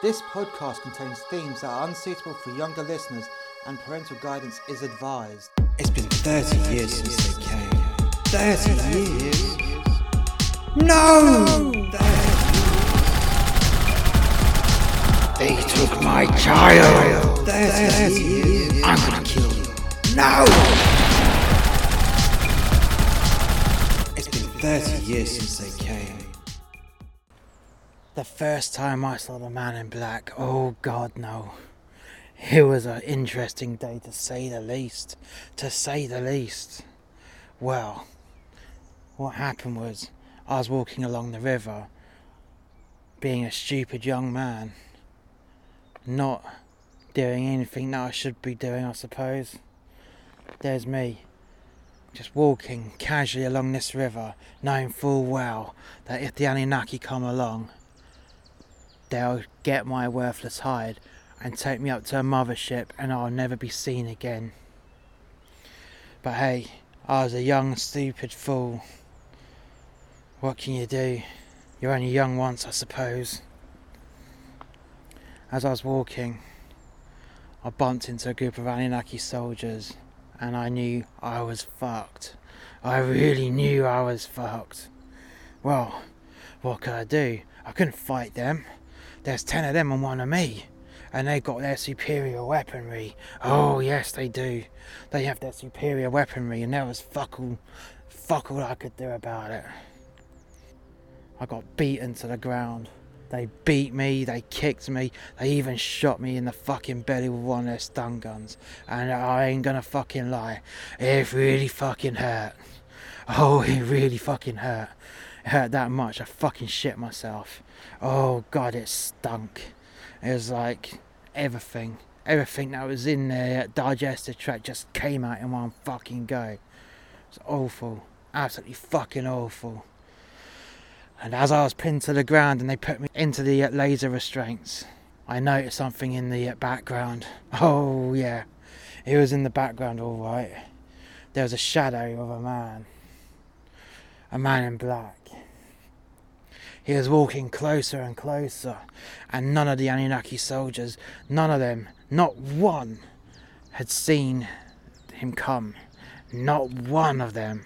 This podcast contains themes that are unsuitable for younger listeners and parental guidance is advised. It's been 30 years since they came. 30 years? No! They took my child. 30 years? I'm gonna kill you. No! It's been 30 years since they came. The first time I saw the man in black, oh god no. It was an interesting day to say the least. To say the least. Well, what happened was I was walking along the river, being a stupid young man, not doing anything that I should be doing, I suppose. There's me, just walking casually along this river, knowing full well that if the Anunnaki come along, they'll get my worthless hide and take me up to a mothership and I'll never be seen again. But hey, I was a young, stupid fool. What can you do? You're only young once, I suppose. As I was walking, I bumped into a group of Anunnaki soldiers and I knew I was fucked. I really knew I was fucked. Well, what could I do? I couldn't fight them. There's ten of them and one of me. And they got their superior weaponry. Oh yes they do. They have their superior weaponry and there was fuck all fuck all I could do about it. I got beaten to the ground. They beat me, they kicked me, they even shot me in the fucking belly with one of their stun guns. And I ain't gonna fucking lie, it really fucking hurt. Oh, it really fucking hurt. Hurt that much, I fucking shit myself. Oh god, it stunk. It was like everything, everything that was in the digestive tract just came out in one fucking go. It's awful, absolutely fucking awful. And as I was pinned to the ground and they put me into the uh, laser restraints, I noticed something in the uh, background. Oh, yeah, it was in the background, all right. There was a shadow of a man, a man in black. He was walking closer and closer, and none of the Anunnaki soldiers, none of them, not one, had seen him come. Not one of them.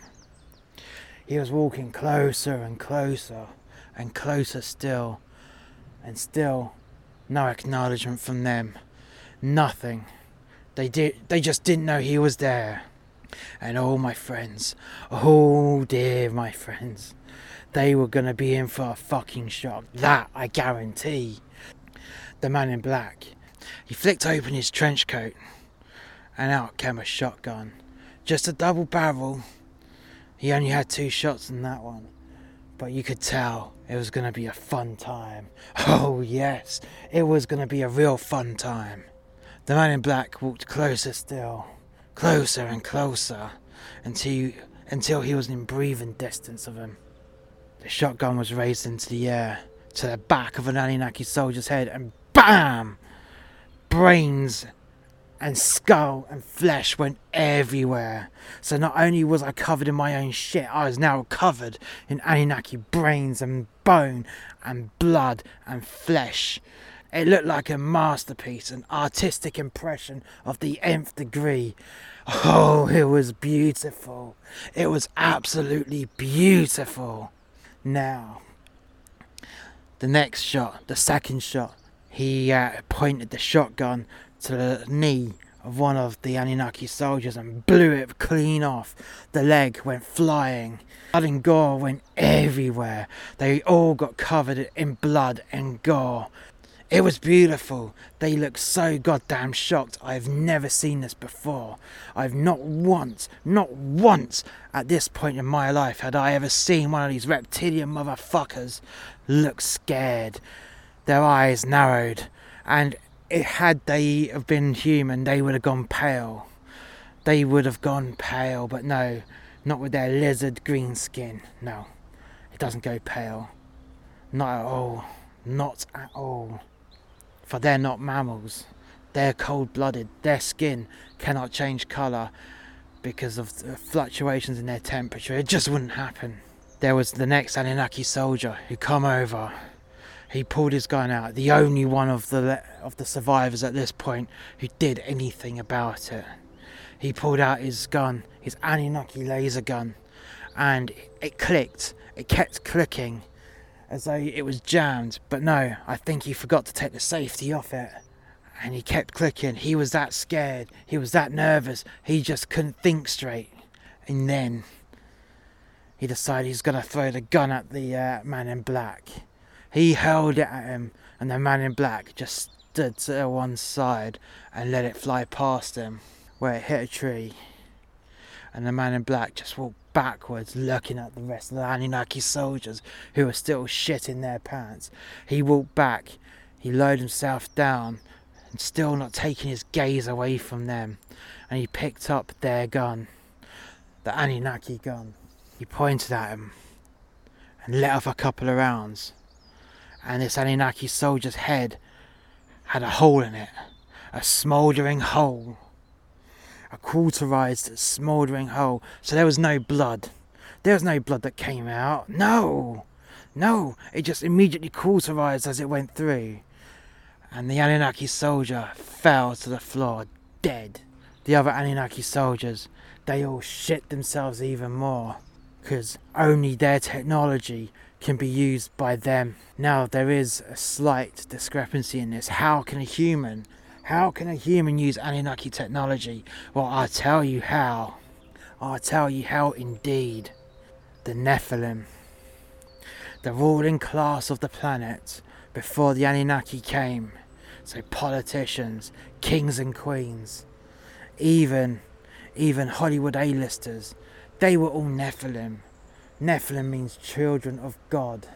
He was walking closer and closer and closer still, and still no acknowledgement from them. Nothing. They did they just didn't know he was there. And all my friends, oh dear my friends, they were gonna be in for a fucking shock. That I guarantee. The man in black. He flicked open his trench coat and out came a shotgun. Just a double barrel he only had two shots in that one, but you could tell it was to be a fun time. Oh, yes, it was to be a real fun time. The man in black walked closer still, closer and closer, until, until he was in breathing distance of him. The shotgun was raised into the air to the back of an Anunnaki soldier's head, and BAM! Brains and skull and flesh went everywhere. So not only was I covered in my own shit, I was now covered in Anunnaki brains and bone and blood and flesh. It looked like a masterpiece, an artistic impression of the nth degree. Oh, it was beautiful. It was absolutely beautiful. Now, the next shot, the second shot, he uh, pointed the shotgun to the knee of one of the Anunnaki soldiers and blew it clean off. The leg went flying. Blood and gore went everywhere. They all got covered in blood and gore. It was beautiful. They looked so goddamn shocked. I've never seen this before. I've not once, not once at this point in my life had I ever seen one of these reptilian motherfuckers look scared. Their eyes narrowed, and it, had they have been human, they would have gone pale. They would have gone pale, but no, not with their lizard green skin. No, it doesn't go pale. Not at all. Not at all. For they're not mammals. They're cold blooded. Their skin cannot change colour because of fluctuations in their temperature. It just wouldn't happen. There was the next Anunnaki soldier who come over He pulled his gun out, the only one of the of the survivors at this point who did anything about it. He pulled out his gun, his Anunnaki laser gun, and it clicked. It kept clicking as though it was jammed, but no, I think he forgot to take the safety off it. And he kept clicking. He was that scared. He was that nervous. He just couldn't think straight. And then he decided he's going to throw the gun at the uh, man in black. He hurled it at him, and the man in black just stood to one side and let it fly past him, where it hit a tree. And the man in black just walked backwards, looking at the rest of the Anunnaki soldiers who were still shitting their pants. He walked back, he lowered himself down, and still not taking his gaze away from them, and he picked up their gun, the Anunnaki gun. He pointed at him and let off a couple of rounds and this Anunnaki soldier's head had a hole in it, a smouldering hole, a cauterized, smouldering hole. So there was no blood. There was no blood that came out. No, no, it just immediately cauterized as it went through. And the Anunnaki soldier fell to the floor, dead. The other Anunnaki soldiers, they all shit themselves even more, because only their technology can be used by them. Now, there is a slight discrepancy in this. How can a human, how can a human use Anunnaki technology? Well, I'll tell you how. I'll tell you how indeed. The Nephilim, the ruling class of the planet before the Anunnaki came. So politicians, kings and queens, even even Hollywood A-listers, they were all Nephilim. Nephilim means children of God.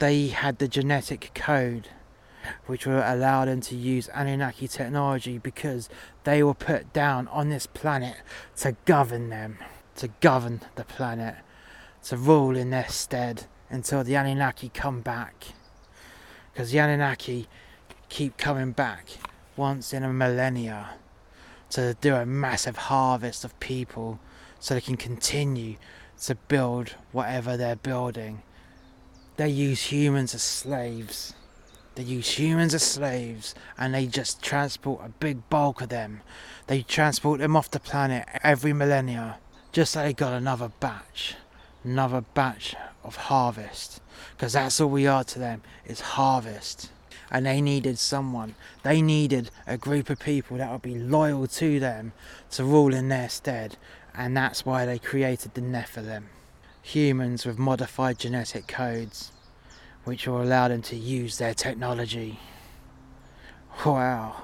They had the genetic code which will allow them to use Anunnaki technology because they were put down on this planet to govern them, to govern the planet, to rule in their stead until the Anunnaki come back. Because the Anunnaki keep coming back once in a millennia to do a massive harvest of people so they can continue to build whatever they're building. They use humans as slaves. They use humans as slaves and they just transport a big bulk of them. They transport them off the planet every millennia just so they got another batch. Another batch of harvest. Because that's all we are to them is harvest. And they needed someone. They needed a group of people that would be loyal to them to rule in their stead and that's why they created the Nephilim. Humans with modified genetic codes, which will allow them to use their technology. Wow.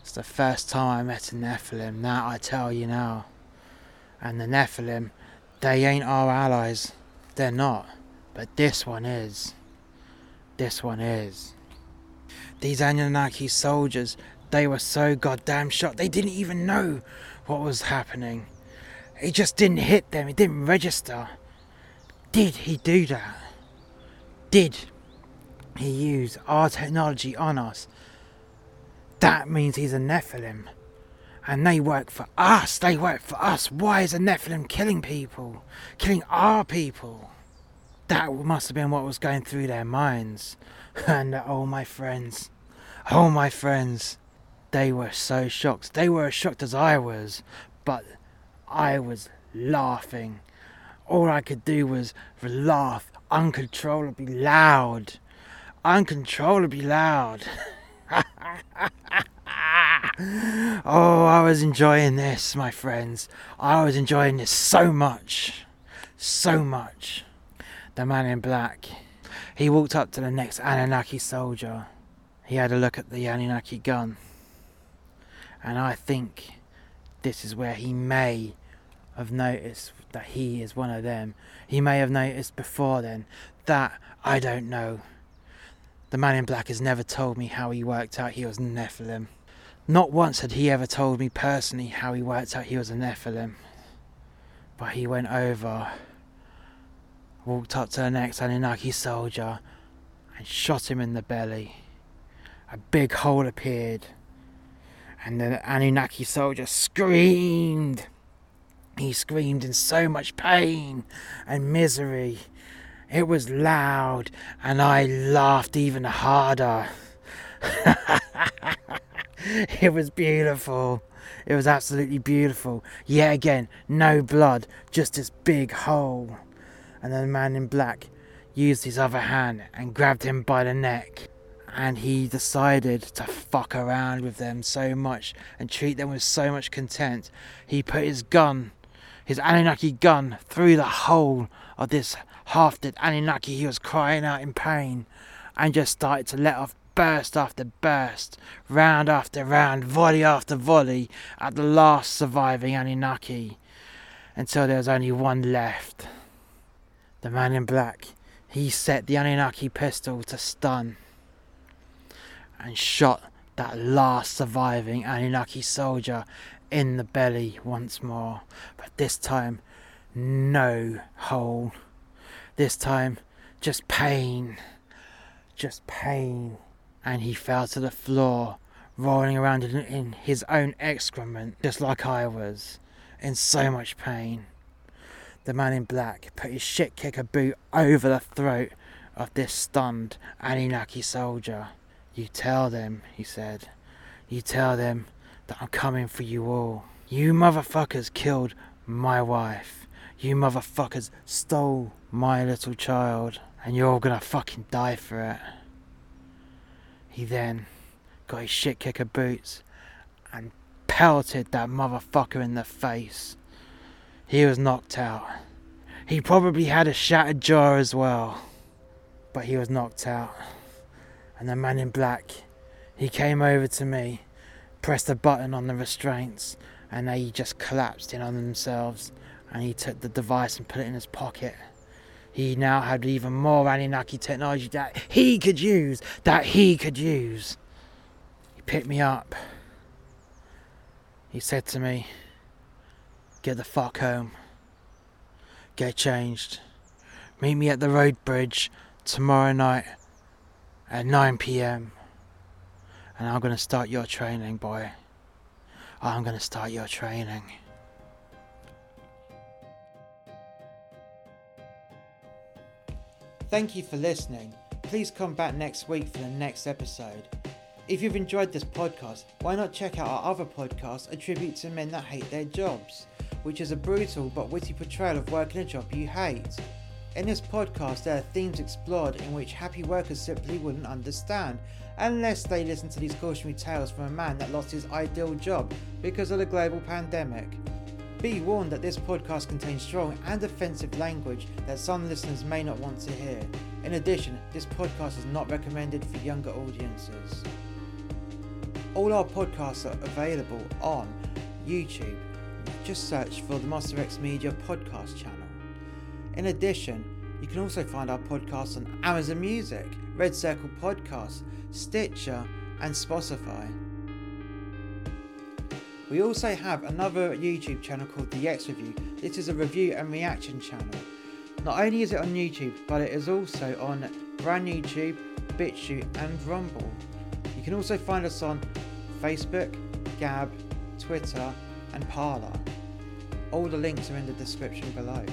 It's the first time I met a Nephilim, that I tell you now. And the Nephilim, they ain't our allies. They're not. But this one is. This one is. These Anunnaki soldiers, they were so goddamn shocked. They didn't even know what was happening. It just didn't hit them, it didn't register. Did he do that? Did he use our technology on us? That means he's a Nephilim. And they work for us, they work for us. Why is a Nephilim killing people? Killing our people? That must have been what was going through their minds. And oh, my friends, oh, my friends, they were so shocked. They were as shocked as I was, but I was laughing. All I could do was laugh uncontrollably loud. Uncontrollably loud. oh, I was enjoying this, my friends. I was enjoying this so much. So much. The man in black. He walked up to the next Anunnaki soldier. He had a look at the Anunnaki gun. And I think this is where he may have noticed that he is one of them. He may have noticed before then. That I don't know. The man in black has never told me how he worked out he was a Nephilim. Not once had he ever told me personally how he worked out he was a Nephilim. But he went over, walked up to the next Anunnaki soldier, and shot him in the belly. A big hole appeared and the Anunnaki soldier screamed. He screamed in so much pain and misery It was loud, and I laughed even harder. it was beautiful. It was absolutely beautiful. Yet again, no blood, just this big hole. And then the man in black used his other hand and grabbed him by the neck. And he decided to fuck around with them so much and treat them with so much contempt. He put his gun, his Anunnaki gun, through the hole of this half dead Anunnaki. He was crying out in pain and just started to let off burst after burst, round after round, volley after volley at the last surviving Anunnaki until there was only one left. The man in black, he set the Anunnaki pistol to stun and shot that last surviving Anunnaki soldier in the belly once more. But this time, no hole. This time, just pain. Just pain. And he fell to the floor, rolling around in, in his own excrement, just like I was, in so much pain. The man in black put his shit kicker boot over the throat of this stunned Anunnaki soldier. You tell them, he said. You tell them that I'm coming for you all. You motherfuckers killed my wife. You motherfuckers stole my little child. And you're all gonna fucking die for it. He then got his shit kicker boots and pelted that motherfucker in the face. He was knocked out. He probably had a shattered jaw as well. But he was knocked out and the man in black, he came over to me, pressed a button on the restraints, and they just collapsed in on themselves. And he took the device and put it in his pocket. He now had even more Anunnaki technology that he could use, that he could use. He picked me up. He said to me, Get the fuck home. Get changed. Meet me at the road bridge tomorrow night at 9 pm. And I'm going to start your training, boy. I'm going to start your training. Thank you for listening. Please come back next week for the next episode. If you've enjoyed this podcast, why not check out our other podcast, A Tribute to Men That Hate Their Jobs, which is a brutal but witty portrayal of working a job you hate. In this podcast, there are themes explored in which happy workers simply wouldn't understand unless they listen to these cautionary tales from a man that lost his ideal job because of the global pandemic. Be warned that this podcast contains strong and offensive language that some listeners may not want to hear. In addition, this podcast is not recommended for younger audiences. All our podcasts are available on YouTube. Just search for the Muster X Media podcast channel. In addition, you can also find our podcasts on Amazon Music, Red Circle Podcasts, Stitcher, and Spotify. We also have another YouTube channel called The X Review. This is a review and reaction channel. Not only is it on YouTube, but it is also on BrandNewTube, BitChute, and Rumble. You can also find us on Facebook, Gab, Twitter, and Parler. All the links are in the description below.